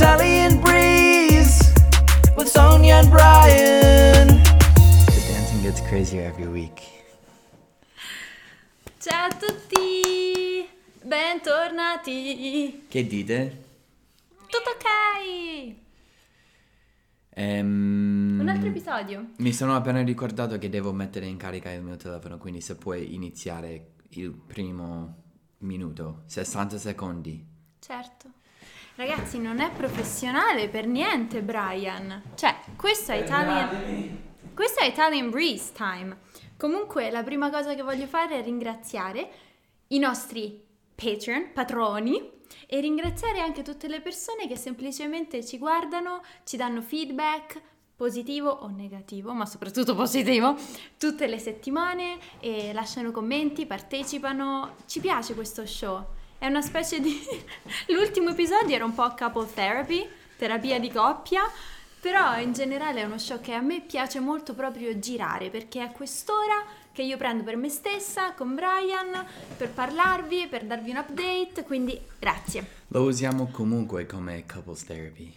Italian breeze with Sonia and Brian. The dancing gets crazier every week. Ciao a tutti! Bentornati! Che dite? Tutto ok! Ehm, Un altro episodio. Mi sono appena ricordato che devo mettere in carica il mio telefono, quindi se puoi iniziare il primo minuto, 60 secondi. Certo. Ragazzi, non è professionale per niente, Brian. Cioè, questo è Italian... Questo è Italian Breeze Time. Comunque, la prima cosa che voglio fare è ringraziare i nostri patron, patroni, e ringraziare anche tutte le persone che semplicemente ci guardano, ci danno feedback positivo o negativo, ma soprattutto positivo, tutte le settimane e lasciano commenti, partecipano. Ci piace questo show. È una specie di... L'ultimo episodio era un po' couple therapy, terapia di coppia, però in generale è uno show che a me piace molto proprio girare, perché è quest'ora che io prendo per me stessa, con Brian, per parlarvi, per darvi un update, quindi grazie. Lo usiamo comunque come couples therapy.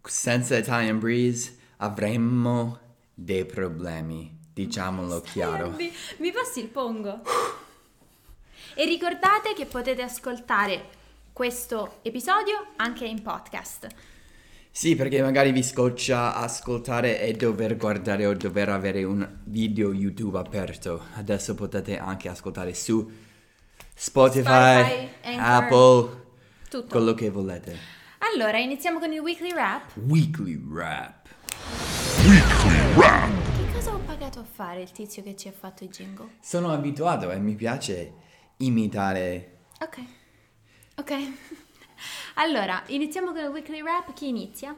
Senza Italian Breeze avremmo dei problemi, diciamolo chiaro. Mi, mi passi il pongo. E ricordate che potete ascoltare questo episodio anche in podcast. Sì, perché magari vi scoccia ascoltare e dover guardare o dover avere un video YouTube aperto. Adesso potete anche ascoltare su Spotify, Spotify. Apple, Tutto. quello che volete. Allora, iniziamo con il weekly wrap. Weekly Rap. Che cosa ho pagato a fare il tizio che ci ha fatto i jingle? Sono abituato e mi piace imitare. Ok. Ok. Allora, iniziamo con il weekly wrap. Chi inizia?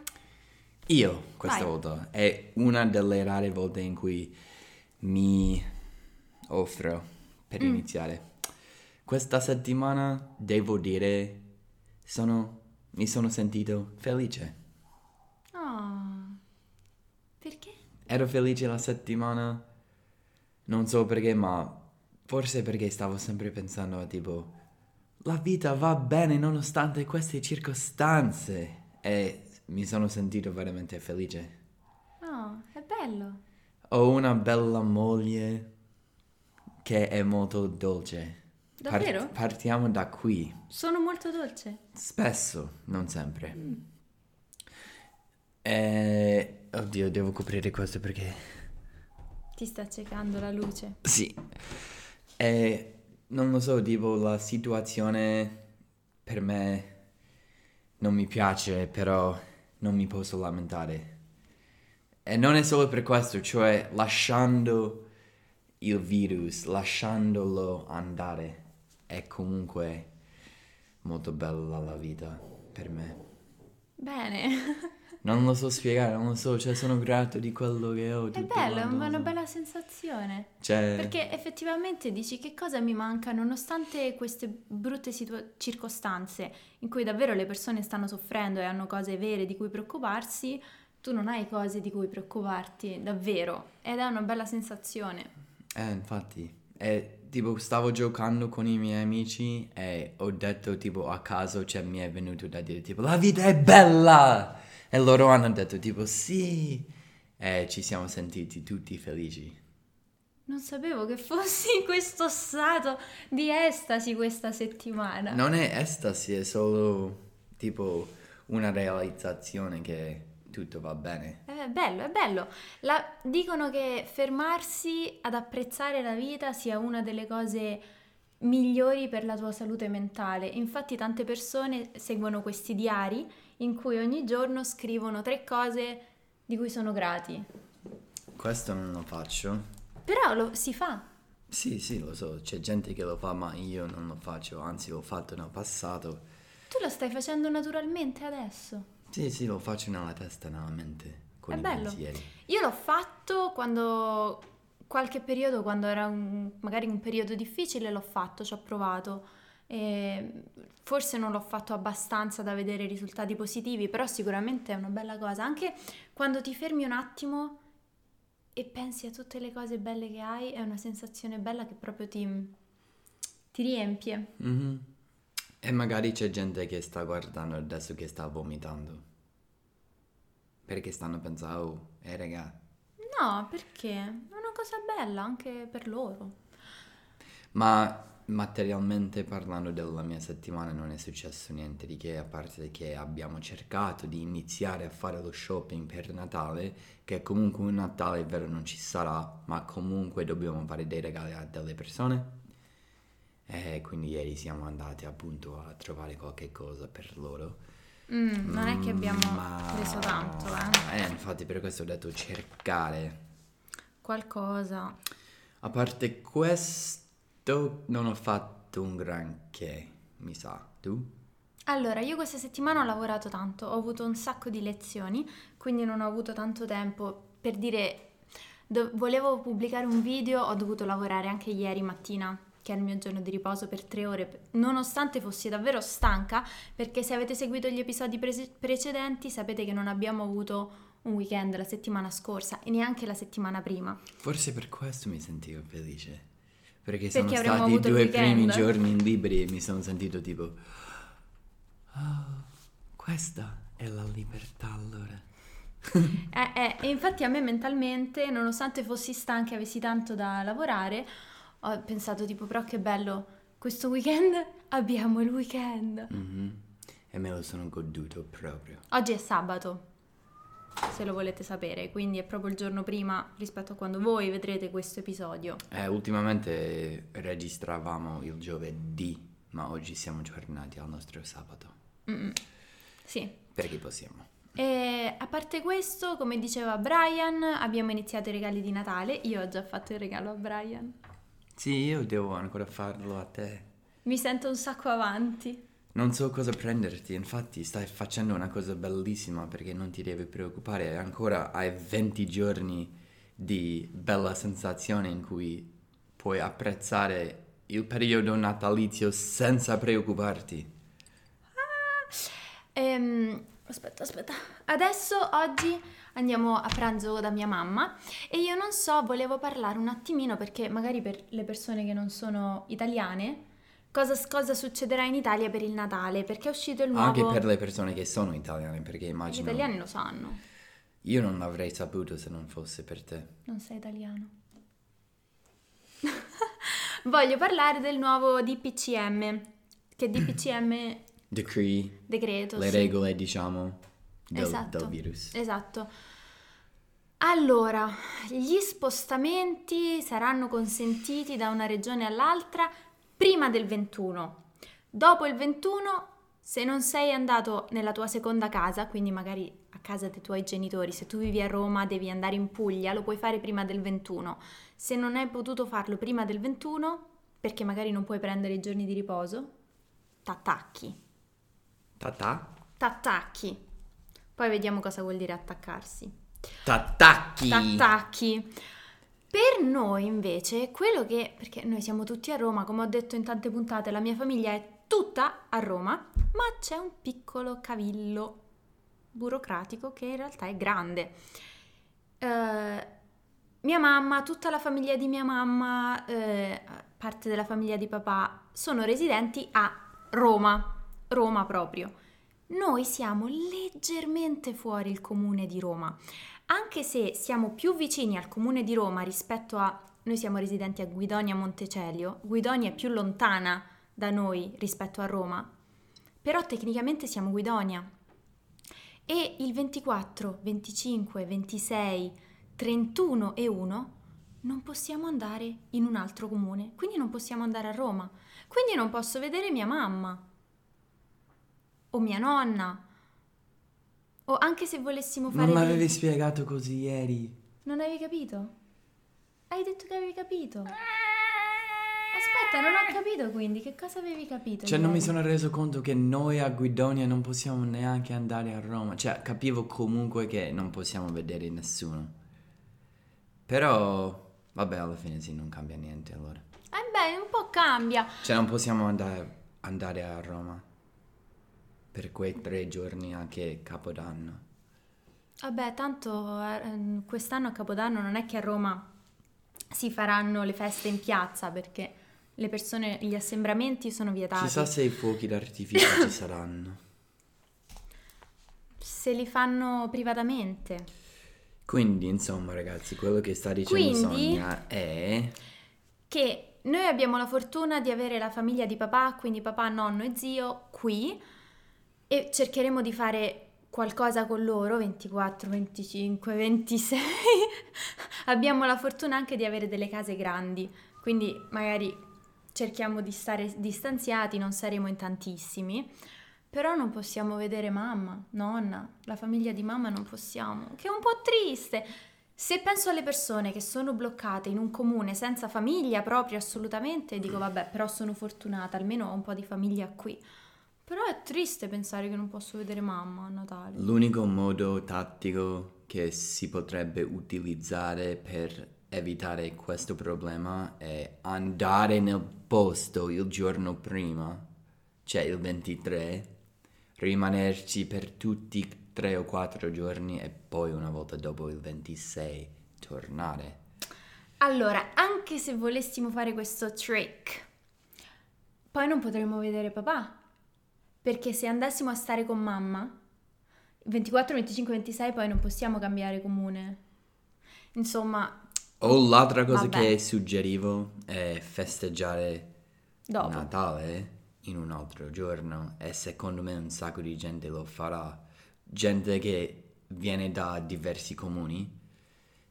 Io, questa Vai. volta, è una delle rare volte in cui mi offro per Mm. iniziare. Questa settimana, devo dire, sono, mi sono sentito felice. Oh. Perché? Ero felice la settimana, non so perché, ma forse perché stavo sempre pensando a tipo, la vita va bene nonostante queste circostanze. E mi sono sentito veramente felice. Oh, è bello. Ho una bella moglie che è molto dolce. Davvero? partiamo da qui. Sono molto dolce. Spesso, non sempre. E... Oddio, devo coprire questo perché... Ti sta accecando la luce. Sì. E non lo so, tipo la situazione per me non mi piace, però non mi posso lamentare. E non è solo per questo, cioè lasciando il virus, lasciandolo andare, è comunque molto bella la vita per me. Bene. Non lo so spiegare, non lo so, cioè sono grato di quello che ho. È bello, è una bella sensazione. Cioè, Perché effettivamente dici che cosa mi manca nonostante queste brutte situa- circostanze in cui davvero le persone stanno soffrendo e hanno cose vere di cui preoccuparsi, tu non hai cose di cui preoccuparti, davvero. Ed è una bella sensazione. Eh, infatti, e, tipo stavo giocando con i miei amici e ho detto tipo a caso, cioè mi è venuto da dire tipo la vita è bella! E loro hanno detto tipo sì! E ci siamo sentiti tutti felici. Non sapevo che fossi in questo stato di estasi questa settimana. Non è estasi, è solo tipo una realizzazione che tutto va bene. È bello, è bello. La- dicono che fermarsi ad apprezzare la vita sia una delle cose migliori per la tua salute mentale. Infatti tante persone seguono questi diari in cui ogni giorno scrivono tre cose di cui sono grati. Questo non lo faccio. Però lo si fa. Sì, sì, lo so, c'è gente che lo fa, ma io non lo faccio, anzi l'ho fatto nel passato. Tu lo stai facendo naturalmente adesso. Sì, sì, lo faccio nella testa, nella mente, con È bello. pensieri. Io l'ho fatto quando qualche periodo, quando era un- magari un periodo difficile, l'ho fatto, ci ho provato. E forse non l'ho fatto abbastanza da vedere risultati positivi, però sicuramente è una bella cosa. Anche quando ti fermi un attimo e pensi a tutte le cose belle che hai, è una sensazione bella che proprio ti, ti riempie. Mhm. E magari c'è gente che sta guardando adesso che sta vomitando. Perché stanno pensando, oh, eh raga, No, perché? Una cosa bella anche per loro. Ma materialmente parlando della mia settimana non è successo niente di che, a parte che abbiamo cercato di iniziare a fare lo shopping per Natale, che comunque un Natale vero non ci sarà, ma comunque dobbiamo fare dei regali a delle persone. E quindi ieri siamo andati appunto a trovare qualche cosa per loro. Mm, non è che abbiamo Ma- preso tanto, eh. Eh, infatti per questo ho detto cercare. Qualcosa. A parte questo, non ho fatto un granché, mi sa. Tu? Allora, io questa settimana ho lavorato tanto, ho avuto un sacco di lezioni, quindi non ho avuto tanto tempo per dire, do- volevo pubblicare un video, ho dovuto lavorare anche ieri mattina, che è il mio giorno di riposo per tre ore, nonostante fossi davvero stanca, perché se avete seguito gli episodi prese- precedenti sapete che non abbiamo avuto un weekend la settimana scorsa e neanche la settimana prima. Forse per questo mi sentivo felice. Perché sono Perché avremmo stati i due primi giorni liberi e mi sono sentito tipo... "Ah, questa è la libertà allora. Eh, eh, e infatti a me mentalmente, nonostante fossi stanca e avessi tanto da lavorare, ho pensato tipo, però che bello, questo weekend abbiamo il weekend. Mhm. E me lo sono goduto proprio. Oggi è sabato, se lo volete sapere, quindi è proprio il giorno prima rispetto a quando voi vedrete questo episodio. Eh, ultimamente registravamo il giovedì, ma oggi siamo tornati al nostro sabato. Mm-mm. Sì. Perché possiamo. E a parte questo, come diceva Brian, abbiamo iniziato i regali di Natale. Io ho già fatto il regalo a Brian. Sì, io devo ancora farlo a te. Mi sento un sacco avanti. Non so cosa prenderti, infatti stai facendo una cosa bellissima perché non ti devi preoccupare, ancora hai 20 giorni di bella sensazione in cui puoi apprezzare il periodo natalizio senza preoccuparti. Ehm, aspetta, aspetta. Adesso, oggi, andiamo a pranzo da mia mamma e io non so, volevo parlare un attimino perché magari per le persone che non sono italiane, cosa, cosa succederà in Italia per il Natale, perché è uscito il nuovo... Anche per le persone che sono italiane, perché Gli immagino... italiani lo sanno, Io non l'avrei saputo se non fosse per te. non sei italiano. Voglio parlare del nuovo DPCM, che DPCM Decree, decreto, le sì. regole, diciamo, del, Esatto. del virus. Esatto. Allora, gli spostamenti saranno consentiti da una regione all'altra prima del 21. Dopo il 21, se non sei andato nella tua seconda casa, quindi magari a casa dei tuoi genitori, se tu vivi a Roma devi andare in Puglia, lo puoi fare prima del 21. Se non hai potuto farlo prima del 21, perché magari non puoi prendere i giorni di riposo, t'attacchi. Tata? T'attacchi. Poi vediamo cosa vuol dire attaccarsi. T'attacchi! T'attacchi. Per noi invece, quello che, perché noi siamo tutti a Roma, come ho detto in tante puntate, la mia famiglia è tutta a Roma, ma c'è un piccolo cavillo burocratico che in realtà è grande. Eh, mia mamma, tutta la famiglia di mia mamma, eh, parte della famiglia di papà, sono residenti a Roma, Roma proprio. Noi siamo leggermente fuori il comune di Roma, anche se siamo più vicini al comune di Roma rispetto a... Noi siamo residenti a Guidonia Montecelio, Guidonia è più lontana da noi rispetto a Roma, però tecnicamente siamo Guidonia. E il 24, 25, 26, 31 e 1 non possiamo andare in un altro comune, quindi non possiamo andare a Roma, quindi non posso vedere mia mamma o mia nonna. O anche se volessimo fare... Non dei- l'avevi spiegato così ieri. Non avevi capito? Hai detto che avevi capito. Aspetta, non ho capito quindi. Che cosa avevi capito? Cioè, non mi ieri? sono reso conto che noi a Guidonia non possiamo neanche andare a Roma. Cioè, capivo comunque che non possiamo vedere nessuno. Però, vabbè, alla fine sì, non cambia niente allora. Eh beh, un po' cambia. Cioè, non possiamo andare, andare a Roma per quei tre giorni anche Capodanno. Vabbè, tanto eh, quest'anno a Capodanno non è che a Roma si faranno le feste in piazza perché le persone, gli assembramenti sono vietati. Chissà se i fuochi d'artificio ci saranno. Se li fanno privatamente. Quindi, insomma, ragazzi, quello che sta dicendo Quindi- Sonia è... Che noi abbiamo la fortuna di avere la famiglia di papà, quindi papà, nonno e zio qui e cercheremo di fare qualcosa con loro 24, 25, 26. abbiamo la fortuna anche di avere delle case grandi, quindi magari cerchiamo di stare distanziati, non saremo in tantissimi. Però non possiamo vedere mamma, nonna, la famiglia di mamma non possiamo, che è un po' triste. Se penso alle persone che sono bloccate in un comune senza famiglia proprio assolutamente, dico vabbè, però sono fortunata, almeno ho un po' di famiglia qui. Però è triste pensare che non posso vedere mamma a Natale. L'unico modo tattico che si potrebbe utilizzare per evitare questo problema è andare nel posto il giorno prima, cioè il 23, rimanerci per tutti tre o quattro giorni e poi una volta dopo il 26 tornare. Allora, anche se volessimo fare questo trick, poi non potremmo vedere papà. Perché se andassimo a stare con mamma, 24, 25, 26 poi non possiamo cambiare comune. Insomma, O l'altra cosa Vabbè. che suggerivo è festeggiare dopo. Natale in un altro giorno e secondo me un sacco di gente lo farà. Gente che viene da diversi comuni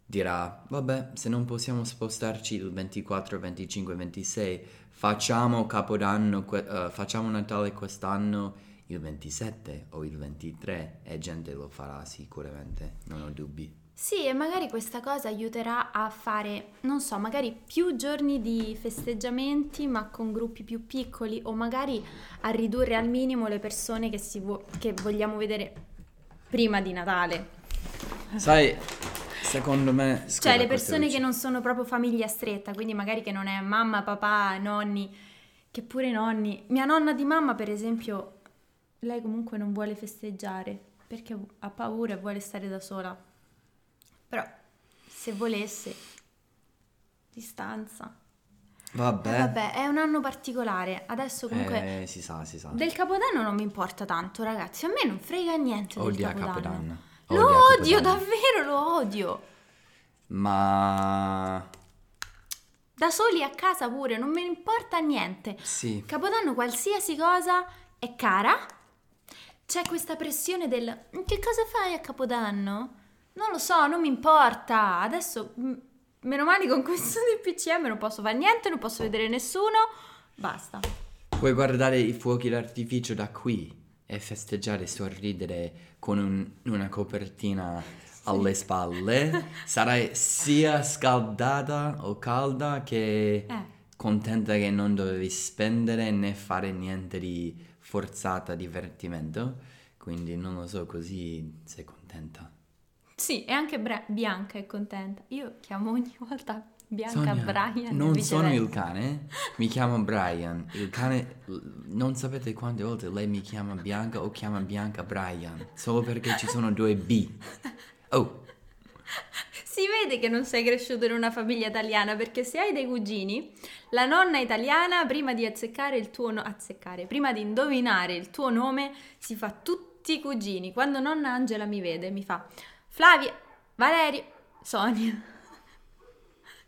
dirà, vabbè, se non possiamo spostarci il 24, 25, 26, facciamo Capodanno, eh, facciamo Natale quest'anno il 27 o il 23 e gente lo farà sicuramente, non ho dubbi. Sì, e magari questa cosa aiuterà a fare, non so, magari più giorni di festeggiamenti, ma con gruppi più piccoli, o magari a ridurre al minimo le persone che, si vo- che vogliamo vedere prima di Natale. Sai, secondo me... scusa, Cioè, le persone che non sono proprio famiglia stretta, quindi magari che non è mamma, papà, nonni, che pure nonni. Mia nonna di mamma, per esempio, lei comunque non vuole festeggiare perché ha paura e vuole stare da sola. Però, se volesse, distanza. Vabbè. Eh, vabbè, è un anno particolare. Adesso comunque Eh, si sa, si sa. del Capodanno non mi importa tanto, ragazzi. A me non frega niente del Odia Capodanno. Lo odio, Capodanno. davvero lo odio. Ma... Da soli a casa pure, non me ne importa niente. Sì. Capodanno qualsiasi cosa è cara. C'è questa pressione del che cosa fai a Capodanno? Non lo so, non mi importa. Adesso, m- meno male con questo del PCM non posso fare niente, non posso vedere nessuno. Basta. Puoi guardare i fuochi d'artificio da qui e festeggiare, sorridere con un- una copertina alle spalle. Sarai sia scaldata o calda che Eh. contenta che non dovevi spendere né fare niente di forzata divertimento. Quindi non lo so, così sei contenta. Sì, e anche Bra- Bianca è contenta. Io chiamo ogni volta Bianca Sonia, Brian. non sono il cane, mi chiamo Brian. Il cane, non sapete quante volte lei mi chiama Bianca o chiama Bianca Brian, solo perché ci sono due B. Oh, Si vede che non sei cresciuto in una famiglia italiana perché se hai dei cugini, la nonna italiana prima di azzeccare il tuo nome, azzeccare, prima di indovinare il tuo nome, si fa tutti i cugini. Quando nonna Angela mi vede, mi fa Flavia, Valerio, Sonia.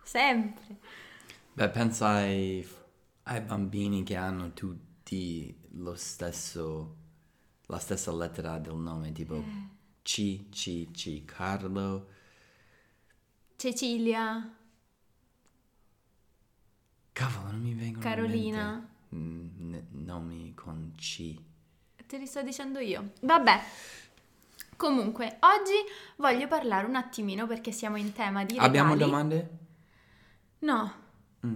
Sempre. beh, pensa ai, ai bambini che hanno tutti lo stesso, la stessa lettera del nome, tipo C, C, C, Carlo. Cecilia, Cavolo, non mi vengono in Carolina. mm, n- nomi con C. te li sto dicendo io. Vabbè. Comunque, oggi voglio parlare un attimino perché siamo in tema di regali. Abbiamo domande? No, Mm.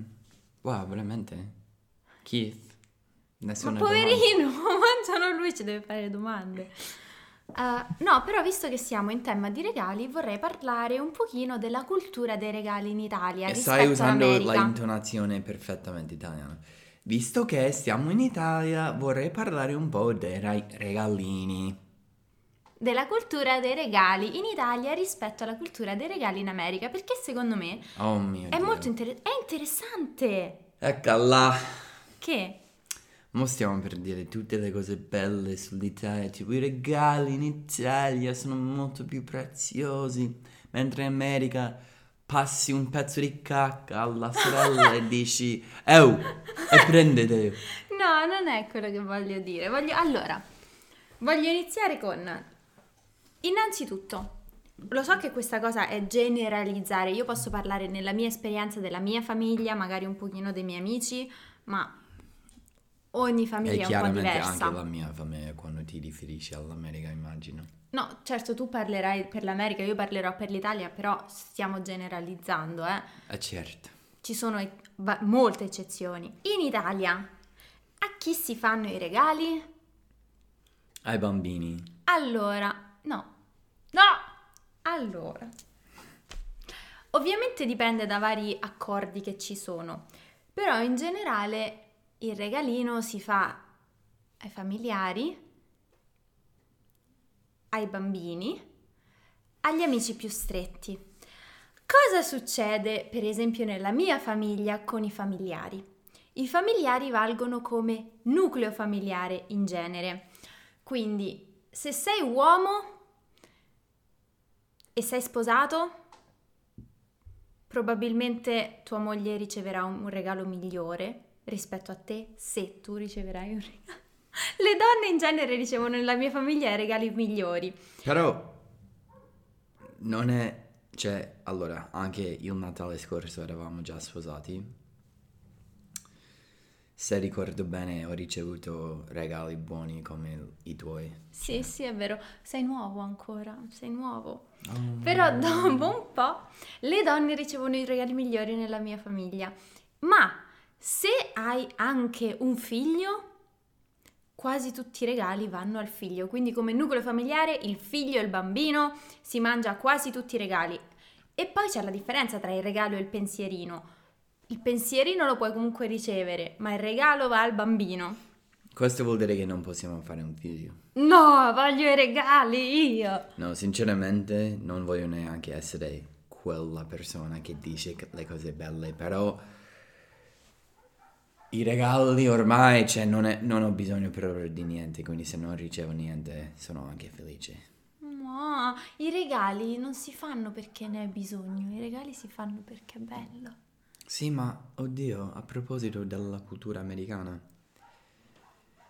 Wow, veramente? Keith? Ma Nessuna poverino, mangiano lui, ci deve fare le domande. Uh, no, però visto che siamo in tema di regali, vorrei parlare un pochino della cultura dei regali in Italia E stai usando all'America. la intonazione perfettamente italiana. Visto che stiamo in Italia, vorrei parlare un po' dei regalini. Della cultura dei regali in Italia rispetto alla cultura dei regali in America, perché secondo me Oh è Dio. molto inter- è interessante. Eccola. Che? Mo stiamo per dire tutte le cose belle sull'Italia, tipo i regali in Italia sono molto più preziosi, mentre in America passi un pezzo di cacca alla sorella e dici, oh, e prendete. No, non è quello che voglio dire. Voglio... Allora, voglio iniziare con... Innanzitutto, lo so che questa cosa è generalizzare, io posso parlare nella mia esperienza della mia famiglia, magari un pochino dei miei amici, ma ogni E famiglia è un po' chiaramente diversa. anche la mia famiglia quando ti riferisci all'America, immagino. No, certo tu parlerai per l'America, io parlerò per l'Italia, però stiamo generalizzando, eh. Eh certo. Ci sono e- va- molte eccezioni. In Italia, a chi si fanno i regali? Ai bambini. Allora, no. No! Allora. Ovviamente dipende da vari accordi che ci sono, però in generale il regalino si fa ai familiari, ai bambini, agli amici più stretti. Cosa succede, per esempio, nella mia famiglia con i familiari? I familiari valgono come nucleo familiare in genere. Quindi, se sei uomo e sei sposato, probabilmente tua moglie riceverà un, un regalo migliore rispetto a te se tu riceverai un regalo. Le donne in genere ricevono nella mia famiglia regali migliori. Però non è, cioè, allora, anche il Natale scorso eravamo già sposati. Se ricordo bene, ho ricevuto regali buoni come i tuoi. Sì, sì, è vero. Sei nuovo ancora, sei nuovo. Oh, Però dopo un po' le donne ricevono i regali migliori nella mia famiglia. Ma se hai anche un figlio, quasi tutti i regali vanno al figlio. Quindi come nucleo familiare il figlio e il bambino si mangia quasi tutti i regali. E poi c'è la differenza tra il regalo e il pensierino. Il pensierino lo puoi comunque ricevere, ma il regalo va al bambino. Questo vuol dire che non possiamo fare un video. No, voglio i regali io. No, sinceramente non voglio neanche essere quella persona che dice le cose belle, però i regali ormai, cioè non, è- non ho bisogno proprio di niente, quindi se non ricevo niente sono anche felice. No, i regali non si fanno perché ne hai bisogno, i regali si fanno perché è bello. Sì, ma oddio, a proposito della cultura americana,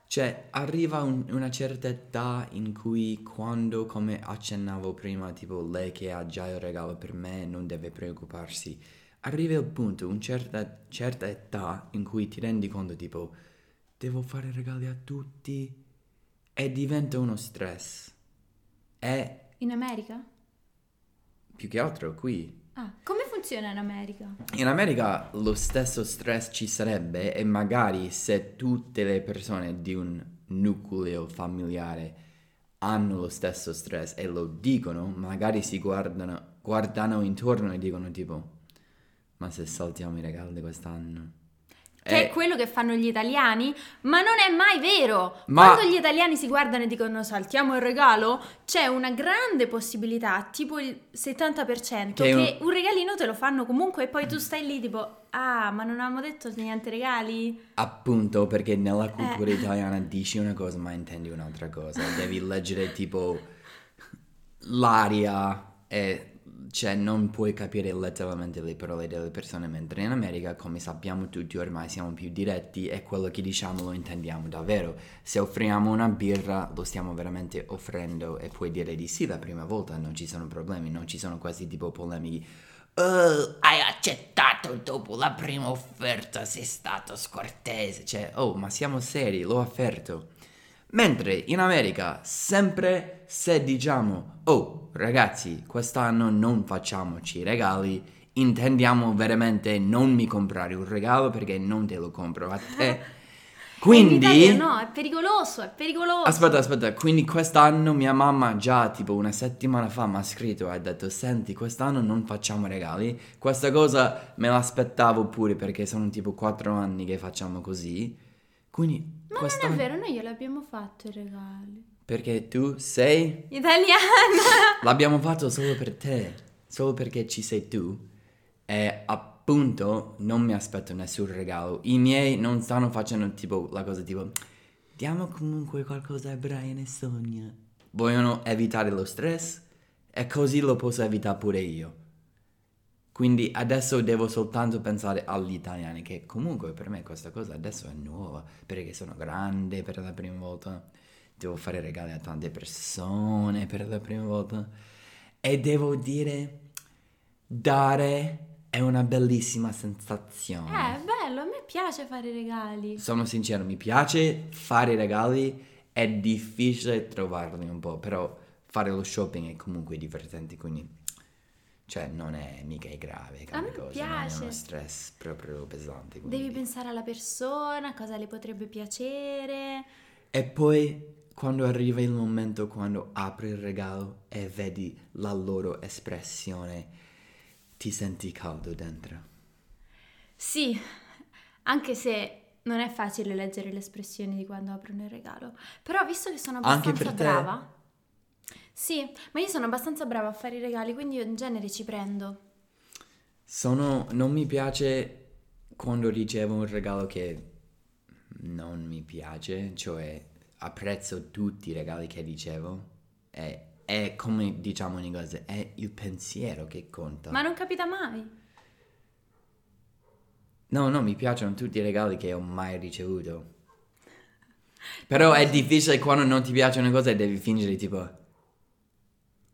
cioè arriva un- una certa età in cui quando, come accennavo prima, tipo lei che ha già il regalo per me non deve preoccuparsi, arriva il punto, una certa, certa età in cui ti rendi conto tipo devo fare regali a tutti e diventa uno stress. E In America? più che altro qui Ah, come funziona in America? In America lo stesso stress ci sarebbe e magari se tutte le persone di un nucleo familiare hanno lo stesso stress e lo dicono, magari si guardano, guardano intorno e dicono tipo ma se saltiamo i regali quest'anno? Che Eh, è quello che fanno gli italiani? Ma non è mai vero! Ma- Quando gli italiani si guardano e dicono saltiamo il regalo, c'è una grande possibilità, tipo il 70%, Che che, un- un regalino te lo fanno comunque e poi tu stai lì tipo, ah, ma non avevamo detto niente regali? Appunto perché nella cultura Eh. italiana dici una cosa ma intendi un'altra cosa. Devi leggere tipo l'aria e cioè non puoi capire letteralmente le parole delle persone, mentre in America, come sappiamo tutti ormai, siamo più diretti e quello che diciamo lo intendiamo davvero. Se offriamo una birra lo stiamo veramente offrendo e puoi dire di sì la prima volta, non ci sono problemi, non ci sono quasi tipo polemiche. Oh, hai accettato dopo la prima offerta, sei stato scortese. Cioè, oh, ma siamo seri, l'ho offerto. Mentre in America, sempre se diciamo, oh, ragazzi, quest'anno non facciamoci regali, intendiamo veramente non mi comprare un regalo perché non te lo compro a te. In Quindi... No, è pericoloso, è pericoloso. Aspetta, aspetta, quindi quest'anno mia mamma già tipo una settimana fa mi ha scritto e ha detto senti quest'anno non facciamo regali, questa cosa me l'aspettavo pure perché sono tipo quattro anni che facciamo così, quindi Ma non è vero, noi gliel'abbiamo fatto i regali. Perché tu sei... Italiana! L'abbiamo fatto solo per te, solo perché ci sei tu e appunto non mi aspetto nessun regalo. I miei non stanno facendo tipo la cosa tipo diamo comunque qualcosa a Brian e Sonia. Vogliono evitare lo stress e così lo posso evitare pure io. Quindi adesso devo soltanto pensare agli italiani, che comunque per me questa cosa adesso è nuova, perché sono grande per la prima volta, devo fare regali a tante persone per la prima volta e devo dire, dare è una bellissima sensazione. Eh, bello, a me piace fare regali. Sono sincero, mi piace fare regali, è difficile trovarli un po', però fare lo shopping è comunque divertente, quindi cioè non è mica grave A me cosa, piace. non è uno stress proprio pesante. quindi- Devi pensare alla persona, cosa le potrebbe piacere. E poi quando arriva il momento quando apri il regalo e vedi la loro espressione, ti senti caldo dentro. Sì, anche se non è facile leggere le espressioni di quando aprono il regalo. Però visto che sono Anche abbastanza brava... Sì, ma io sono abbastanza brava a fare i regali, quindi io in genere ci prendo. Sono, non mi piace quando ricevo un regalo che non mi piace, cioè apprezzo tutti i regali che ricevo e è come diciamo in inglese, è il pensiero che conta. Ma non capita mai. No, no, mi piacciono tutti i regali che ho mai ricevuto. Però è difficile quando non ti piace una cosa e devi fingere tipo...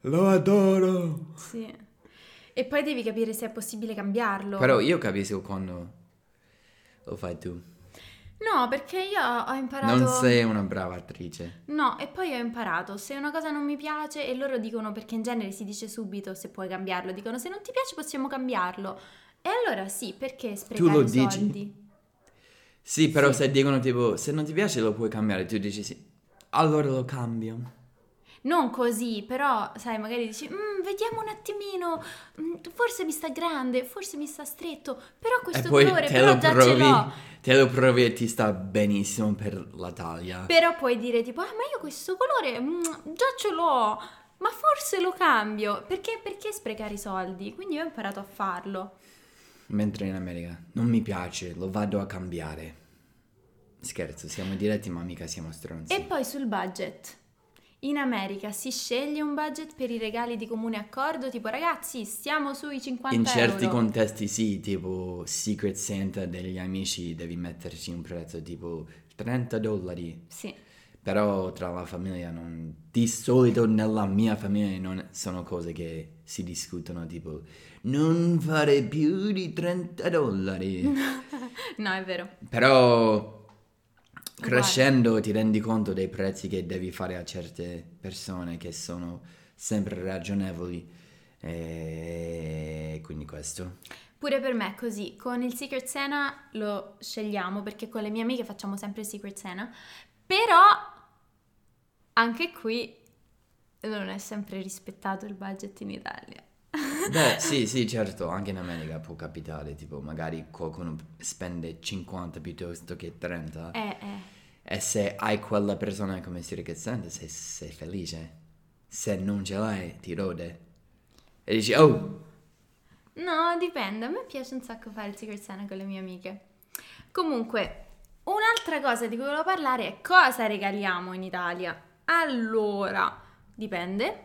Lo adoro! Sì. E poi devi capire se è possibile cambiarlo. Però io capisco quando lo fai tu. No, perché io ho imparato... Non sei una brava attrice. No, e poi ho imparato, se una cosa non mi piace e loro dicono, perché in genere si dice subito se puoi cambiarlo, dicono se non ti piace possiamo cambiarlo. E allora sì, perché sprecare lo i dici? soldi? Sì, però Sì. se dicono tipo, se non ti piace lo puoi cambiare, tu dici sì. Allora lo cambio. Non così, però, sai, magari dici, "Mm, vediamo un attimino, mm, forse mi sta grande, forse mi sta stretto, però questo colore te però lo già ce provi, l'ho. te lo provi e ti sta benissimo per la taglia. Però puoi dire tipo, ah, ma io questo colore mm, già ce l'ho, ma forse lo cambio. Perché, perché sprecare i soldi? Quindi ho imparato a farlo. Mentre in America non mi piace, lo vado a cambiare. Scherzo, siamo diretti ma mica siamo stronzi. E poi sul budget. In America si sceglie un budget per i regali di comune accordo, tipo ragazzi, stiamo sui 50 In certi euro. contesti sì, tipo Secret Santa degli amici devi metterci un prezzo tipo 30 dollari. Sì. Però tra la famiglia non... Di solito nella mia famiglia non sono cose che si discutono tipo non fare più di 30 dollari. No, è vero. Però crescendo ti rendi conto dei prezzi che devi fare a certe persone che sono sempre ragionevoli. E quindi questo. Pure per me è così. Con il Secret Santa lo scegliamo perché con le mie amiche facciamo sempre il Secret Santa. Però anche qui non è sempre rispettato il budget in Italia. Beh, sì, sì, certo, anche in America può capitare, tipo magari qualcuno spende 50 piuttosto che 30 Eh, eh. e se hai quella persona come si sente, sei, sei felice. Se non ce l'hai, ti rode. E dici, oh, No, dipende. A me piace un sacco fare il Secret Santa con le mie amiche. Comunque, un'altra cosa di cui volevo parlare è cosa regaliamo in Italia. Allora, dipende.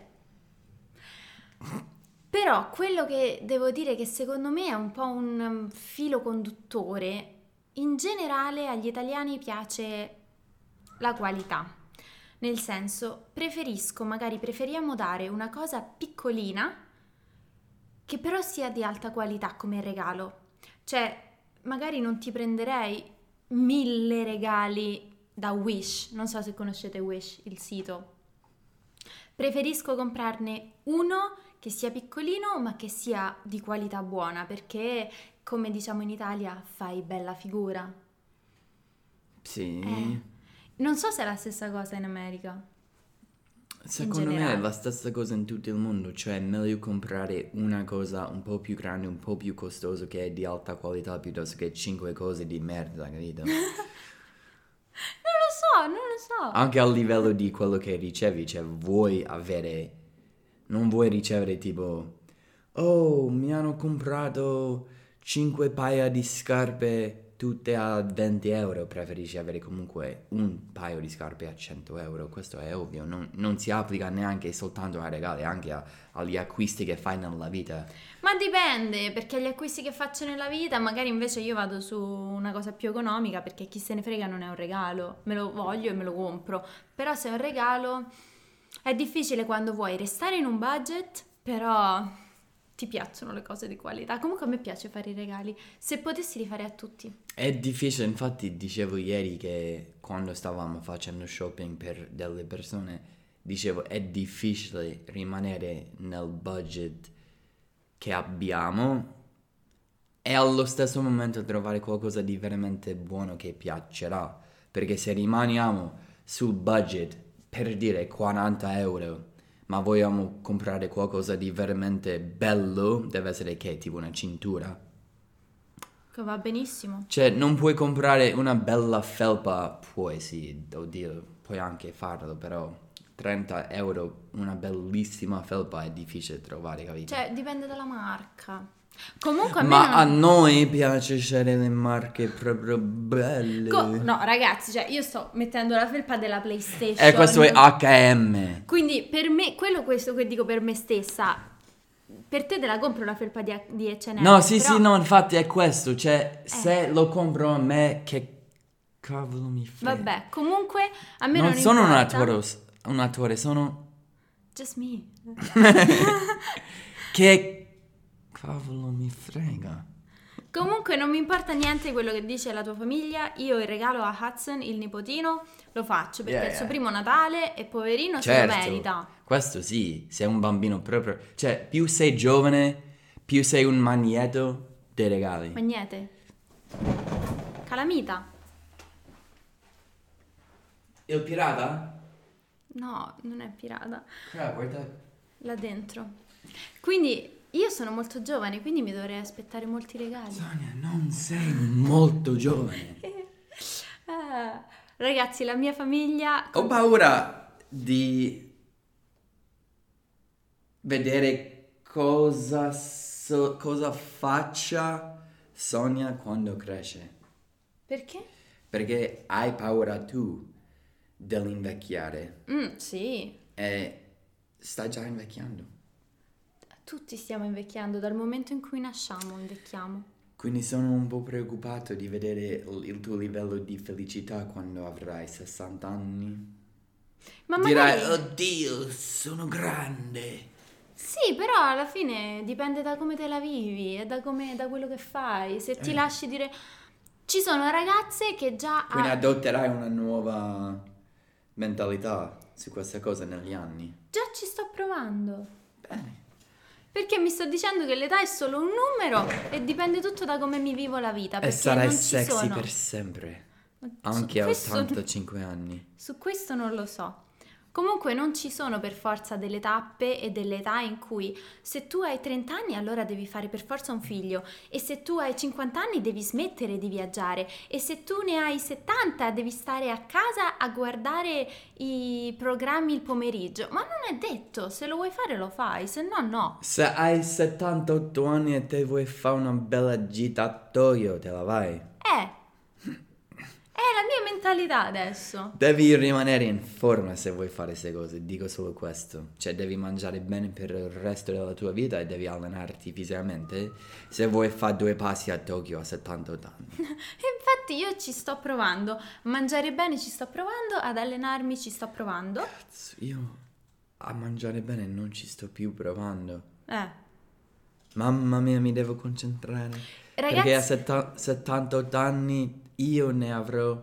Però quello che devo dire che secondo me è un po' un um, filo conduttore, in generale agli italiani piace la qualità. Nel senso, preferisco, magari preferiamo dare una cosa piccolina che però sia di alta qualità come regalo. Cioè, magari non ti prenderei mille regali da Wish, non so se conoscete Wish, il sito. Preferisco comprarne uno che sia piccolino ma che sia di qualità buona perché, come diciamo in Italia, fai bella figura. sì. Eh. Non so se è la stessa cosa in America. Secondo me è la stessa cosa in tutto il mondo, cioè è meglio comprare una cosa un po' più grande, un po' più costosa che è di alta qualità piuttosto che cinque cose di merda, capito? Non lo so, non lo so. Anche a livello di quello che ricevi, cioè vuoi avere, non vuoi ricevere tipo, oh mi hanno comprato 5 paia di scarpe tutte a 20 euro, preferisci avere comunque un paio di scarpe a 100 euro. Questo è ovvio, non, non si applica neanche soltanto ai regali, anche a- agli acquisti che fai nella vita. Ma dipende, perché gli acquisti che faccio nella vita, magari invece io vado su una cosa più economica, perché chi se ne frega non è un regalo, me lo voglio e me lo compro. Però se è un regalo è difficile quando vuoi restare in un budget, però ti piacciono le cose di qualità. Comunque a me piace fare i regali, se potessi li farei a tutti. È difficile, infatti dicevo ieri che quando stavamo facendo shopping per delle persone, dicevo è difficile rimanere nel budget che abbiamo e allo stesso momento trovare qualcosa di veramente buono che piacerà. Perché se rimaniamo sul budget per dire 40 euro, ma vogliamo comprare qualcosa di veramente bello, deve essere che tipo una cintura. Che va benissimo. Cioè, non puoi comprare una bella felpa, puoi sì, oddio, puoi anche farlo, però 30 euro una bellissima felpa è difficile trovare, capito? Cioè, dipende dalla marca. Comunque a me Ma non- a noi piace scegliere le marche proprio belle. Co- no, ragazzi, cioè io sto mettendo la felpa della PlayStation. E questo è H&M. Quindi per me, quello questo che dico per me stessa, per te te la compro una felpa di, di H&M. No, sì, però- sì, no, infatti è questo, cioè, se lo compro a me, che cavolo mi frega. Vabbè, comunque a me non, non, sono un attore, un attore, sono... Just me. Che cavolo mi frega. Comunque non mi importa niente quello che dice la tua famiglia, io il regalo a Hudson, il nipotino, lo faccio perché Yeah, è il suo primo Natale e poverino se lo Certo, merita. questo sì, sei un bambino proprio... Cioè, più sei giovane, più sei un magneto dei regali. Magnete. Calamita. Il pirata? No, non è pirata. Ah, guarda. Là dentro. Quindi io sono molto giovane, quindi mi dovrei aspettare molti regali. Sonia, non sei molto giovane. Ah, ragazzi, la mia famiglia... Ho paura di vedere cosa, so- cosa faccia Sonia quando cresce. Perché? Perché hai paura tu dell'invecchiare Mm, sì, e stai già invecchiando. Tutti stiamo invecchiando, dal momento in cui nasciamo invecchiamo. Quindi sono un po' preoccupato di vedere il tuo livello di felicità quando avrai 60 anni. Ma Dirai, magari... oddio, sono grande. Sì, però alla fine dipende da come te la vivi e da, come, da quello che fai. Se ti Eh. lasci dire... Ci sono ragazze che già... Quindi ha- adotterai una nuova mentalità su questa cosa negli anni. Già ci sto provando. Bene. Perché mi sto dicendo che l'età è solo un numero e dipende tutto da come mi vivo la vita. E sarai non ci sexy sono... per sempre. Anche a questo- 85 anni. Su questo non lo so. Comunque non ci sono per forza delle tappe e delle età in cui se tu hai 30 anni allora devi fare per forza un figlio e se tu hai 50 anni devi smettere di viaggiare e se tu ne hai 70 devi stare a casa a guardare i programmi il pomeriggio. Ma non è detto, se lo vuoi fare lo fai, se no no. Se hai 78 anni e te vuoi fare una bella gitatoio, te la vai. Eh, è la mia mentalità adesso. Devi rimanere in forma se vuoi fare queste cose, dico solo questo. Cioè devi mangiare bene per il resto della tua vita e devi allenarti fisicamente se vuoi fare due passi a Tokyo a 78 anni. Infatti io ci sto provando, mangiare bene ci sto provando, ad allenarmi ci sto provando. Cazzo, Io a mangiare bene non ci sto più provando. Eh, Mamma mia, mi devo concentrare. Perché a ragazzi, setta- 78 anni io ne avrò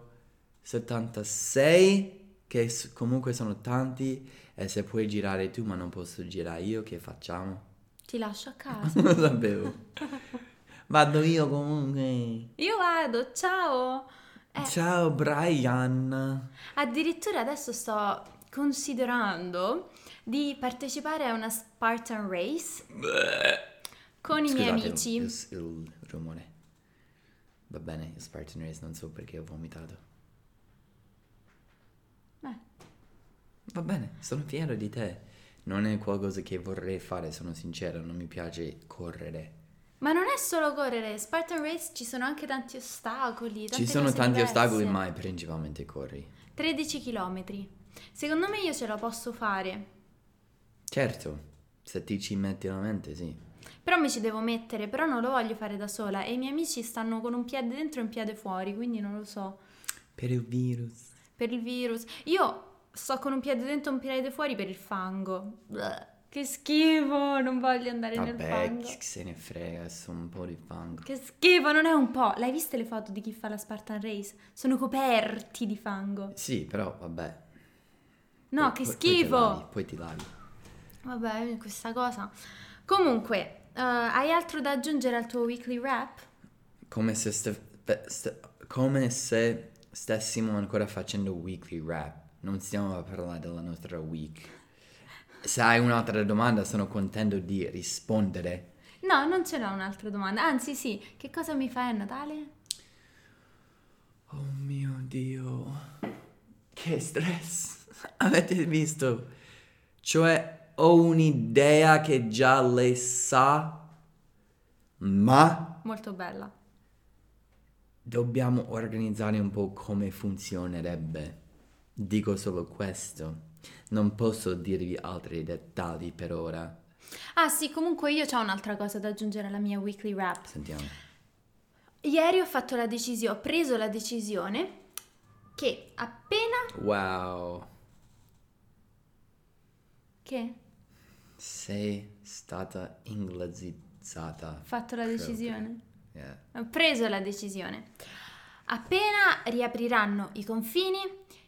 76, che comunque sono tanti. E se puoi girare tu, ma non posso girare io, che facciamo? ti lascio a casa. Non lo sapevo. Vado io comunque. Io vado, ciao. Eh, Ciao Brian. addirittura adesso sto considerando di partecipare a una Spartan Race con i miei Scusate amici. Il, il rumore. Va bene, Spartan Race, non so perché ho vomitato. Eh, Va bene, sono fiero di te. Non è qualcosa che vorrei fare, sono sincero, non mi piace correre. Ma non è solo correre, Spartan Race ci sono anche tanti ostacoli. Ci sono tanti diverse. ostacoli, ma principalmente corri. 13 km. Secondo me io ce la posso fare. Certo, se ti ci metti la mente, sì. Però mi ci devo mettere, però non lo voglio fare da sola e i miei amici stanno con un piede dentro e un piede fuori, quindi non lo so. Per il virus. Per il virus. Io sto con un piede dentro e un piede fuori per il fango. Bleh, che schifo, non voglio andare nel Vabbè, fango. chi se ne frega, sono un po' di fango. Che schifo, non è un po'. L'hai viste le foto di chi fa la Spartan Race? Sono coperti di fango. Sì, però vabbè. No, Poi- che poi- poi ti schifo. lavi, Poi ti lavi. Vabbè, questa cosa. Comunque, eh, hai altro da aggiungere al tuo weekly wrap? Come se, ste- ste- come se stessimo ancora facendo weekly rap. Non stiamo a parlare della nostra week. Se hai un'altra domanda, sono contento di rispondere. No, non ce l'ho un'altra domanda. Anzi, sì, che cosa mi fai a Natale? Oh mio Dio, che stress. Avete visto? Cioè, ho un'idea che già lei sa, ma Molto bella. dobbiamo organizzare un po' come funzionerebbe. Dico solo questo. Non posso dirvi altri dettagli per ora. Ah, sì, comunque io ho un'altra cosa da aggiungere alla mia weekly wrap. Sentiamo. Ieri ho fatto la decisione, ho preso la decisione che appena... Wow, Che? Sei stata inglesizzata. Fatto la decisione. Yeah. Ho preso la decisione. Appena riapriranno i confini,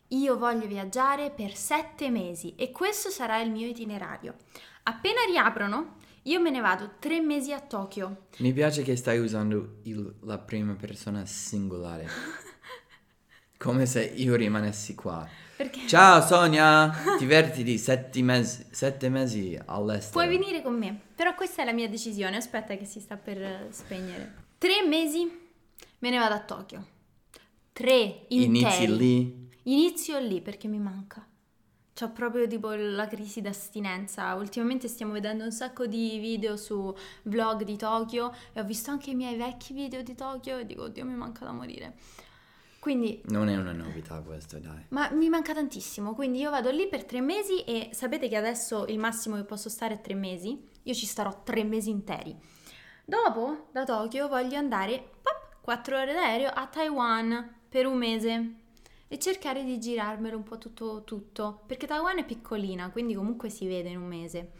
io voglio viaggiare per sette mesi e questo sarà il mio itinerario. Appena riaprono, io me ne vado tre mesi a Tokyo. Mi piace che stai usando il- la prima persona singolare. Come se io rimanessi qua. Perché Ciao Sonia, divertiti sette mesi, sette mesi all'estero. puoi venire con me. Però questa è la mia decisione. Aspetta che si sta per spegnere. Tre mesi me ne vado a Tokyo. Tre interi. Inizi lì. Inizio lì perché mi manca. C'ho proprio tipo la crisi d'astinenza. Ultimamente stiamo vedendo un sacco di video su vlog di Tokyo e ho visto anche i miei vecchi video di Tokyo e dico, oddio, mi manca da morire. Quindi, Non è una novità questo, dai. ma mi manca tantissimo. Quindi io vado lì per tre mesi e sapete che adesso il massimo che posso stare è tre mesi. Io ci starò tre mesi interi. Dopo, da Tokyo, voglio andare, pop, quattro ore d'aereo a Taiwan per un mese e cercare di girarmelo un po' tutto, tutto, perché Taiwan è piccolina, quindi comunque si vede in un mese.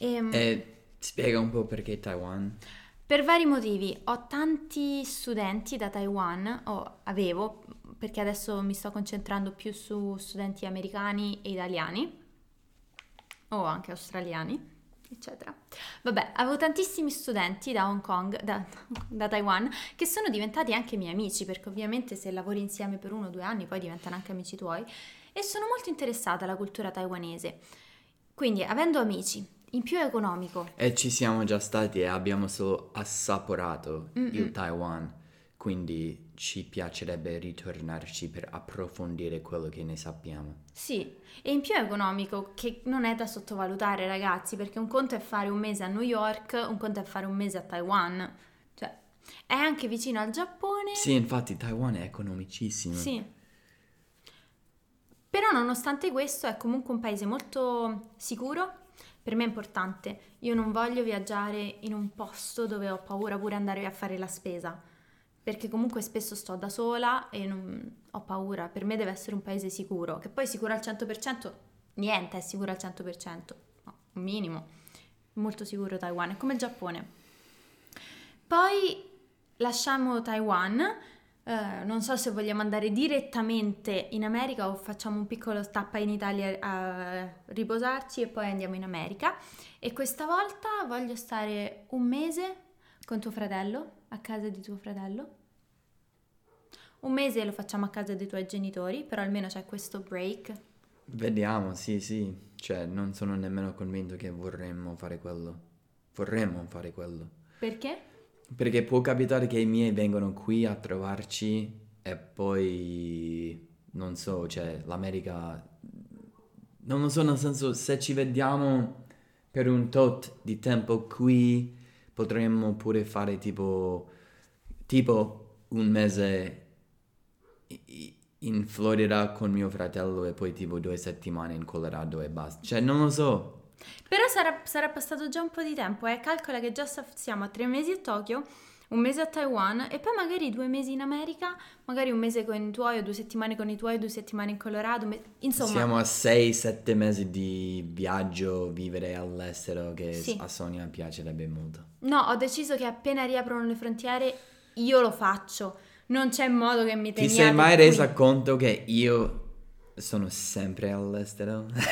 Ehm, E spiega un po' perché Taiwan. Per vari motivi, ho tanti studenti da Taiwan, o avevo, perché adesso mi sto concentrando più su studenti americani e italiani, o anche australiani, eccetera. Vabbè, avevo tantissimi studenti da Hong Kong, da, da Taiwan, che sono diventati anche miei amici, perché ovviamente se lavori insieme per uno o due anni poi diventano anche amici tuoi, e sono molto interessata alla cultura taiwanese. Quindi, avendo amici, in più è economico, E ci siamo già stati e abbiamo solo assaporato Mm-mm. il Taiwan. Quindi ci piacerebbe ritornarci per approfondire quello che ne sappiamo. Sì, e in più è economico, che non è da sottovalutare, ragazzi, perché un conto è fare un mese a New York, un conto è fare un mese a Taiwan. Cioè, è anche vicino al Giappone. Sì, infatti Taiwan è economicissimo. Sì. Però nonostante questo è comunque un paese molto sicuro. Per me è importante. Io non voglio viaggiare in un posto dove ho paura pure andare a fare la spesa. Perché comunque spesso sto da sola e non ho paura. Per me deve essere un paese sicuro. Che poi sicuro al 100%, niente è sicuro al 100%. No, un minimo. Molto sicuro Taiwan. È come il Giappone. Poi lasciamo Taiwan. Eh, non so se vogliamo andare direttamente in America o facciamo un piccolo tappa in Italia a riposarci e poi andiamo in America. E questa volta voglio stare un mese con tuo fratello, a casa di tuo fratello. Un mese lo facciamo a casa dei tuoi genitori, però almeno c'è questo break. Vediamo, sì, sì. Cioè, non sono nemmeno convinto che vorremmo fare quello. Vorremmo fare quello. Perché? Perché può capitare che i miei vengano qui a trovarci e poi, non so, cioè, l'America... Non lo so, nel senso, se ci vediamo per un tot di tempo qui, potremmo pure fare tipo, tipo un mese in Florida con mio fratello e poi tipo due settimane in Colorado e basta. Cioè, non lo so. Però sarà, sarà passato già un po' di tempo, eh. Calcola che già siamo a tre mesi a Tokyo, un mese a Taiwan e poi magari due mesi in America, magari un mese con i tuoi o due settimane con i tuoi, due settimane in Colorado. me- Insomma, Siamo a 6-7 mesi di viaggio, vivere all'estero che Sì. a Sonia piacerebbe molto. no, ho deciso che appena riaprono le frontiere io lo faccio. Non c'è modo che mi Ti teniate sei mai qui. resa conto che io sono sempre all'estero?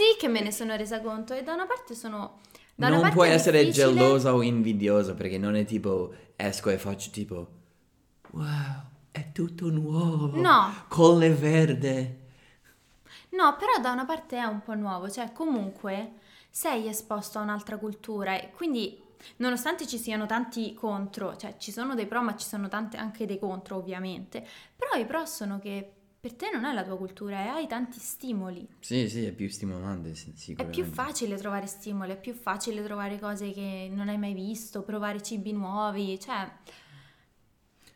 Sì che me ne sono resa conto e da una parte sono... Da non parte puoi essere difficile- gelosa o invidiosa perché non è tipo esco e faccio tipo wow, è tutto nuovo. No. Colle verde. No, però da una parte è un po' nuovo, cioè comunque sei esposto a un'altra cultura e quindi nonostante ci siano tanti contro, cioè ci sono dei pro ma ci sono tante anche dei contro ovviamente, però i pro sono che per te non è la tua cultura e hai tanti stimoli. Sì, sì, è più stimolante sì, È sicuramente. più facile trovare stimoli, è più facile trovare cose che non hai mai visto, provare cibi nuovi, cioè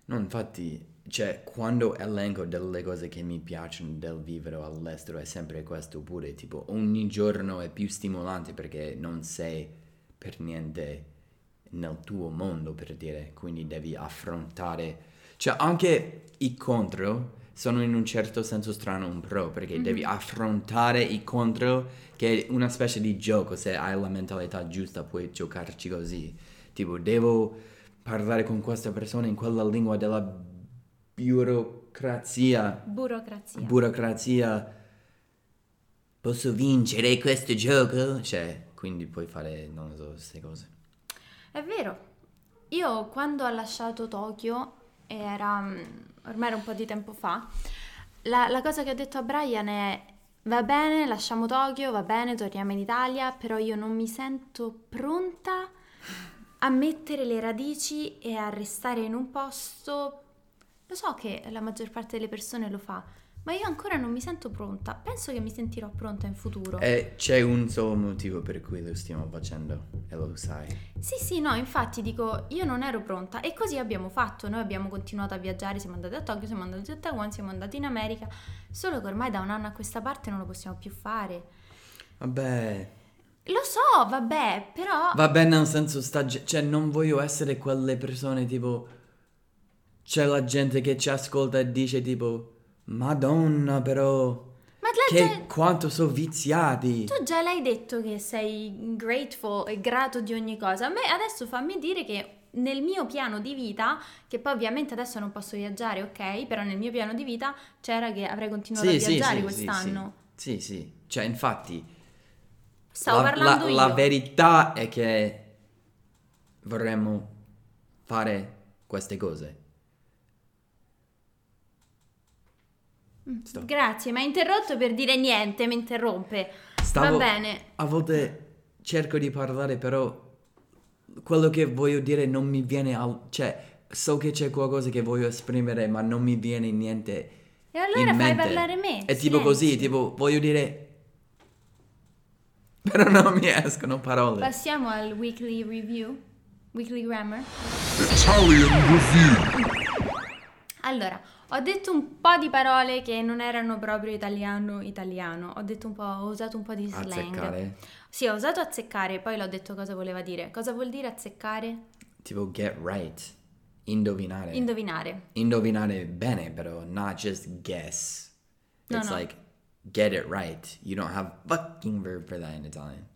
No, infatti, cioè, quando elenco delle cose che mi piacciono del vivere all'estero è sempre questo pure, tipo, ogni giorno è più stimolante perché non sei per niente nel tuo mondo, per dire, quindi devi affrontare, cioè, anche i contro sono in un certo senso strano un pro, perché devi affrontare i contro, che è una specie di gioco, se hai la mentalità giusta puoi giocarci così, tipo, devo parlare con questa persona in quella lingua della burocrazia. burocrazia. Burocrazia. Posso vincere questo gioco? Cioè, quindi puoi fare, non lo so, queste cose. È vero. Io quando ho lasciato Tokyo, era mm, ormai era un po' di tempo fa, la, la cosa che ho detto a Brian è va bene, lasciamo Tokyo, va bene, torniamo in Italia, però io non mi sento pronta a mettere le radici e a restare in un posto. Lo so che la maggior parte delle persone lo fa, ma io ancora non mi sento pronta. Penso che mi sentirò pronta in futuro. E c'è un solo motivo per cui lo stiamo facendo, e lo sai. Sì, sì, no, infatti dico, io non ero pronta e così abbiamo fatto, noi abbiamo continuato a viaggiare, siamo andati a Tokyo, siamo andati a Taiwan, siamo andati in America, solo che ormai da un anno a questa parte non lo possiamo più fare. Vabbè, Lo so, vabbè, però... vabbè nel senso sta... Cioè, non voglio essere quelle persone tipo... C'è la gente che ci ascolta e dice tipo... Madonna però... Ma Che gente- quanto sono viziati! Tu già l'hai detto che sei grateful e grato di ogni cosa. A me adesso fammi dire che nel mio piano di vita, che poi ovviamente adesso non posso viaggiare, ok? Però nel mio piano di vita c'era che avrei continuato a viaggiare quest'anno. Sì, sì, sì. Cioè, infatti, Stavo la, parlando la- io. la verità è che vorremmo fare queste cose. Sto- Grazie, mi ha interrotto per dire niente, mi interrompe. Stavo- Va bene. A volte cerco di parlare, però quello che voglio dire non mi viene al... Cioè, so che c'è qualcosa che voglio esprimere, ma non mi viene niente E allora in fai mente. parlare me. È tipo così, silenzio. tipo, voglio dire... Però non mi escono parole. Passiamo al weekly review. Weekly grammar. Italian Review. Allora, ho detto un po' di parole che non erano proprio italiano italiano. Ho detto un po', ho usato un po' di slang. Azzeccare. Sì, ho usato azzeccare, poi l'ho detto cosa voleva dire. Cosa vuol dire azzeccare? Tipo get right. Indovinare. Indovinare. Indovinare bene, però, not just guess. No, It's no. like get it right. You don't have fucking verb for that in Italian.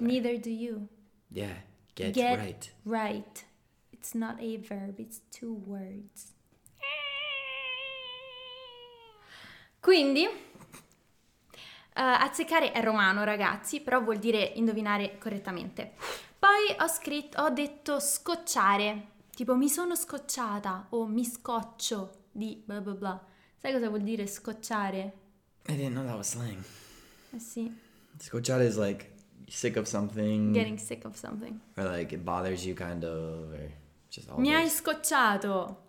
Neither do you. Yeah, get, Get right. right. It's not a verb, it's two words. Quindi, eh, azzeccare è romano, ragazzi, però vuol dire indovinare correttamente. Poi ho scritto, ho detto scocciare, tipo mi sono scocciata o mi scoccio di bla bla bla. Sai cosa vuol dire scocciare? I didn't know that was slang. Eh sì, Scocciare is like sick of something. getting sick of something. Or like it bothers you kind of. Or just all Mi hai scocciato.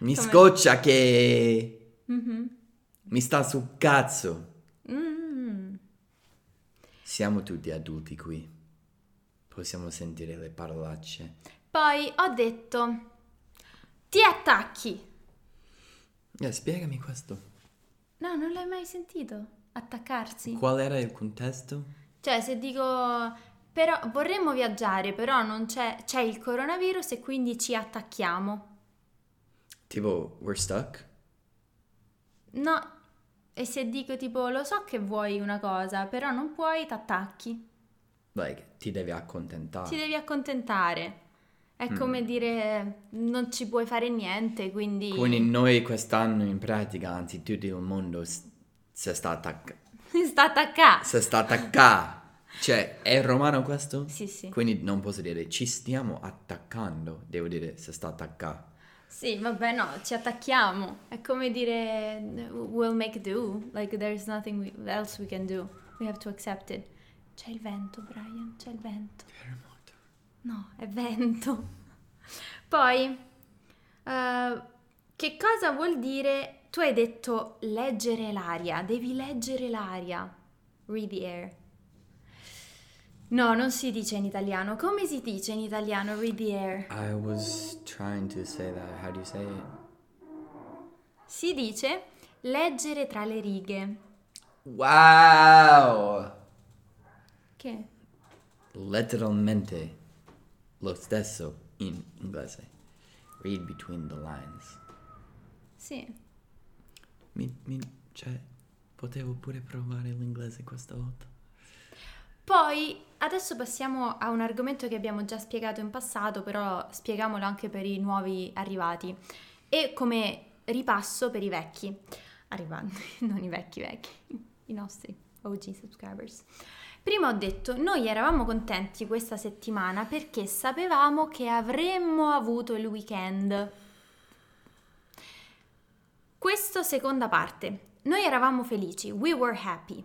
Mi come- scoccia che. Mhm. Mi sta sul cazzo. Mm. Siamo tutti adulti qui. Possiamo sentire le parolacce. Poi ho detto ti attacchi. Eh, spiegami questo. No, non l'hai mai sentito? Attaccarsi? Qual era il contesto? Cioè, se dico però vorremmo viaggiare, però non c'è c'è il coronavirus e quindi ci attacchiamo. Tipo, we're stuck? No. E se dico tipo lo so che vuoi una cosa, però non puoi, t'attacchi. Like, ti devi accontentare. Ti devi accontentare. È Mm. come dire non ci puoi fare niente, quindi Quindi noi quest'anno in pratica, anzi tutto il mondo, si sta attacca. sta attaccato. Si sta attacca. Cioè, è romano questo? Sì, sì. Quindi non posso dire ci stiamo attaccando, devo dire si sta attaccando. Sì, vabbè, no, ci attacchiamo. È come dire we'll make do, like there's nothing we- else we can do. We have to accept it. C'è il vento, Brian, c'è il vento. Terremoto. No, è vento. Poi, eh, che cosa vuol dire? Tu hai detto leggere l'aria, devi leggere l'aria. Read the air. No, non si dice in italiano. Come si dice in italiano read the air? I was trying to say that. How do you say it? Si dice leggere tra le righe. Wow! Che? Letteralmente lo stesso in inglese. Read between the lines. Sì. Mi, mi, cioè, potevo pure provare l'inglese questa volta. Poi adesso passiamo a un argomento che abbiamo già spiegato in passato, però spieghiamolo anche per i nuovi arrivati. E come ripasso per i vecchi arrivanti, non i vecchi vecchi, i nostri OG subscribers. Prima ho detto, noi eravamo contenti questa settimana perché sapevamo che avremmo avuto il weekend. Questo seconda parte. Noi eravamo felici, we were happy.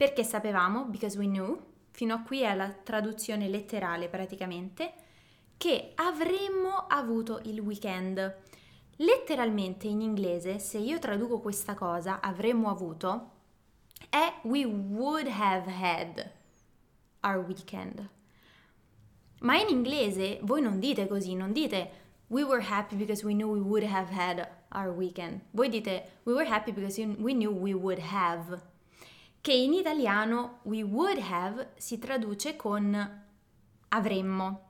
Perché sapevamo, because we knew, fino a qui è la traduzione letterale praticamente, che avremmo avuto il weekend. Letteralmente in inglese, se io traduco questa cosa, avremmo avuto, è we would have had our weekend. Ma in inglese voi non dite così, non dite we were happy because we knew we would have had our weekend. Voi dite we were happy because we knew we would have. Che in italiano we would have si traduce con avremmo.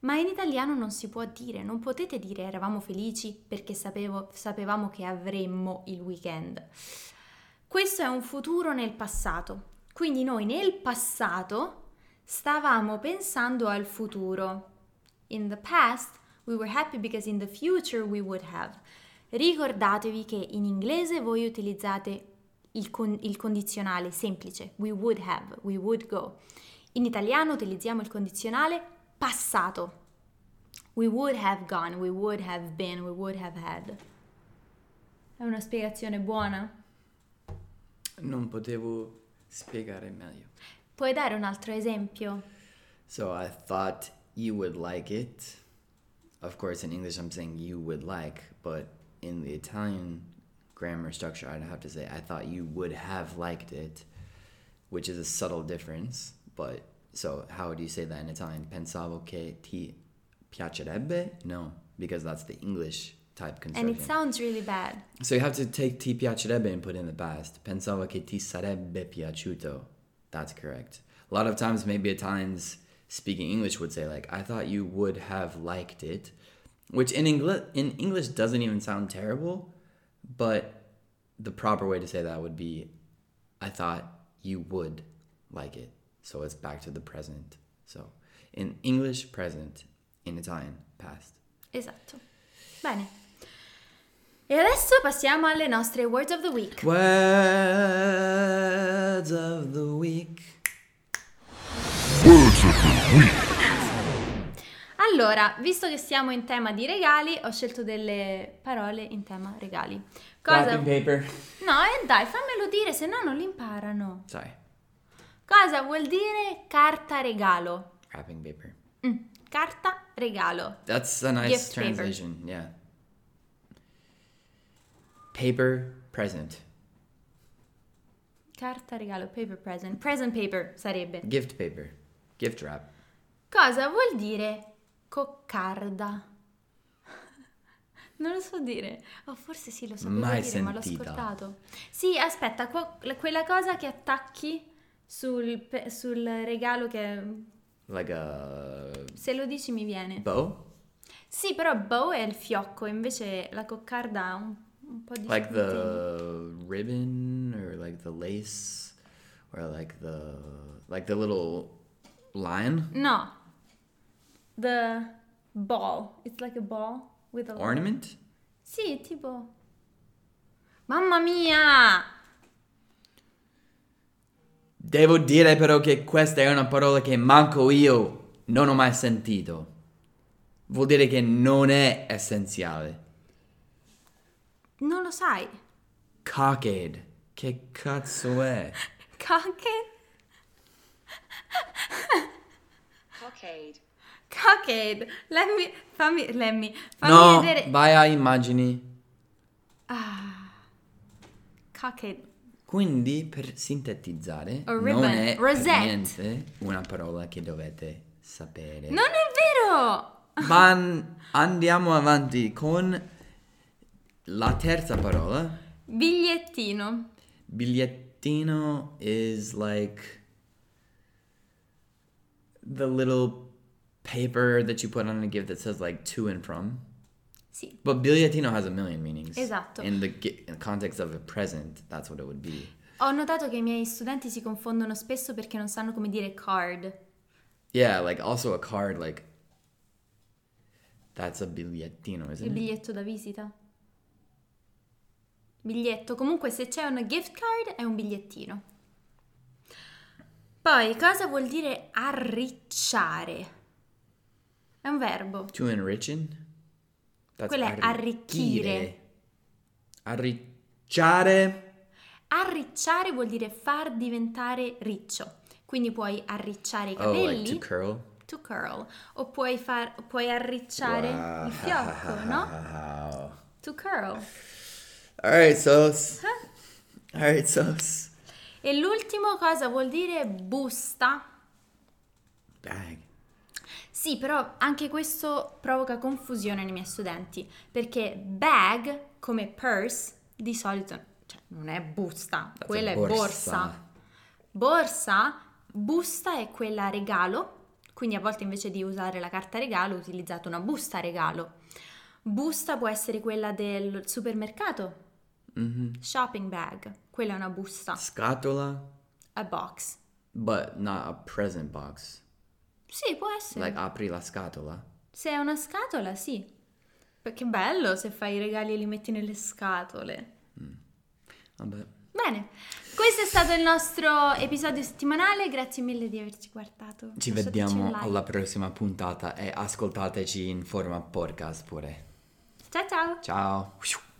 Ma in italiano non si può dire, non potete dire eravamo felici perché sapevo- sapevamo che avremmo il weekend. Questo è un futuro nel passato. Quindi noi nel passato stavamo pensando al futuro. In the past we were happy because in the future we would have. Ricordatevi che in inglese voi utilizzate il, con- il condizionale semplice, we would have, we would go. In italiano utilizziamo il condizionale passato. We would have gone, we would have been, we would have had. È una spiegazione buona? Non potevo spiegare meglio. Puoi dare un altro esempio? So I thought you would like it. Of course, in English, I'm saying you would like, but in the Italian grammar structure, I'd have to say I thought you would have liked it, which is a subtle difference. But so, how would you say that in Italian? Pensavo che ti piacerebbe? No, because that's the English type construction. And it sounds really bad. So you have to take ti piacerebbe and put in the past. Pensavo che ti sarebbe piaciuto. That's correct. A lot of times, maybe Italians speaking English would say like, "I thought you would have liked it," which in English in English doesn't even sound terrible, but the proper way to say that would be, "I thought you would like it." So it's back to the present. So in English, present. In Italian, past. Esatto. Bene. E adesso passiamo alle nostre words of the week. Words of the week. Words of the week. Allora, visto che siamo in tema di regali, ho scelto delle parole in tema regali. Cosa... Wrapping paper. No, e dai, fammelo dire, se no non li imparano. Sorry. Cosa vuol dire carta regalo? Wrapping paper. Mm, carta regalo. That's a nice Gift paper. translation. Yeah. Paper present. Carta regalo, paper present. Present paper sarebbe. Gift paper. Gift wrap. Cosa vuol dire coccarda? Non lo so dire. Oh, forse sì, lo sapevo Mai dire, ma l'ho scordato. Sì, aspetta, qua- quella cosa che attacchi sul, pe- sul regalo che Like a se lo dici mi viene. bow? Sì, però bow è il fiocco, invece la coccarda ha un, un po' di Like the ribbon or like the lace or like the like the little line No. The ball. It's like a ball with a ornament? Sì, tipo Mamma mia! Devo dire però che questa è una parola che manco io non ho mai sentito. Vuol dire che non è essenziale. Non lo sai. Cockade. Che cazzo è? Cockade? Cockade. Cockade. Lemmy, fammi, Lemmy, fammi No, vedere. vai a immagini. Cockade. Quindi, per sintetizzare, O non ribbon. è per Rosette. niente una parola che dovete sapere. Non è vero! Ma an- andiamo avanti con la terza parola. Bigliettino. Bigliettino is like the little paper that you put on a gift that says like to and from. Sì. But bigliettino has a million meanings. Esatto. In the context of a present, that's what it would be. Ho notato che i miei studenti si confondono spesso perché non sanno come dire card. Yeah, like also a card, like that's a bigliettino, isn't Il it? biglietto da visita. Biglietto. Comunque se c'è una gift card è un bigliettino. Poi cosa vuol dire arricciare? È un verbo. To enrichen? That's Quello è arricchire. Arricciare. Arricciare vuol dire far diventare riccio. Quindi puoi arricciare i Oh, like capelli. to curl. to curl. O puoi, far, puoi arricciare Wow. il fiocco, no? Wow. To curl. All right, sos. All right, sos. E l'ultimo cosa vuol dire busta? Bag. Sì, però anche questo provoca confusione nei miei studenti, perché bag, come purse, di solito cioè, non è busta, That's quella a è borsa. borsa. Borsa, busta è quella regalo, quindi a volte invece di usare la carta regalo utilizzate una busta regalo. Busta può essere quella del supermercato, Mm-hmm. shopping bag, quella è una busta, Scatola, a box. but not a present box. Sì, può essere. Like apri la scatola. Se è una scatola, sì. Perché bello se fai i regali e li metti nelle scatole. Vabbè. Bene, questo è stato il nostro episodio settimanale, grazie mille di averci guardato. Ci Lasciateci vediamo like. alla prossima puntata e ascoltateci in forma podcast pure. Ciao ciao! Ciao.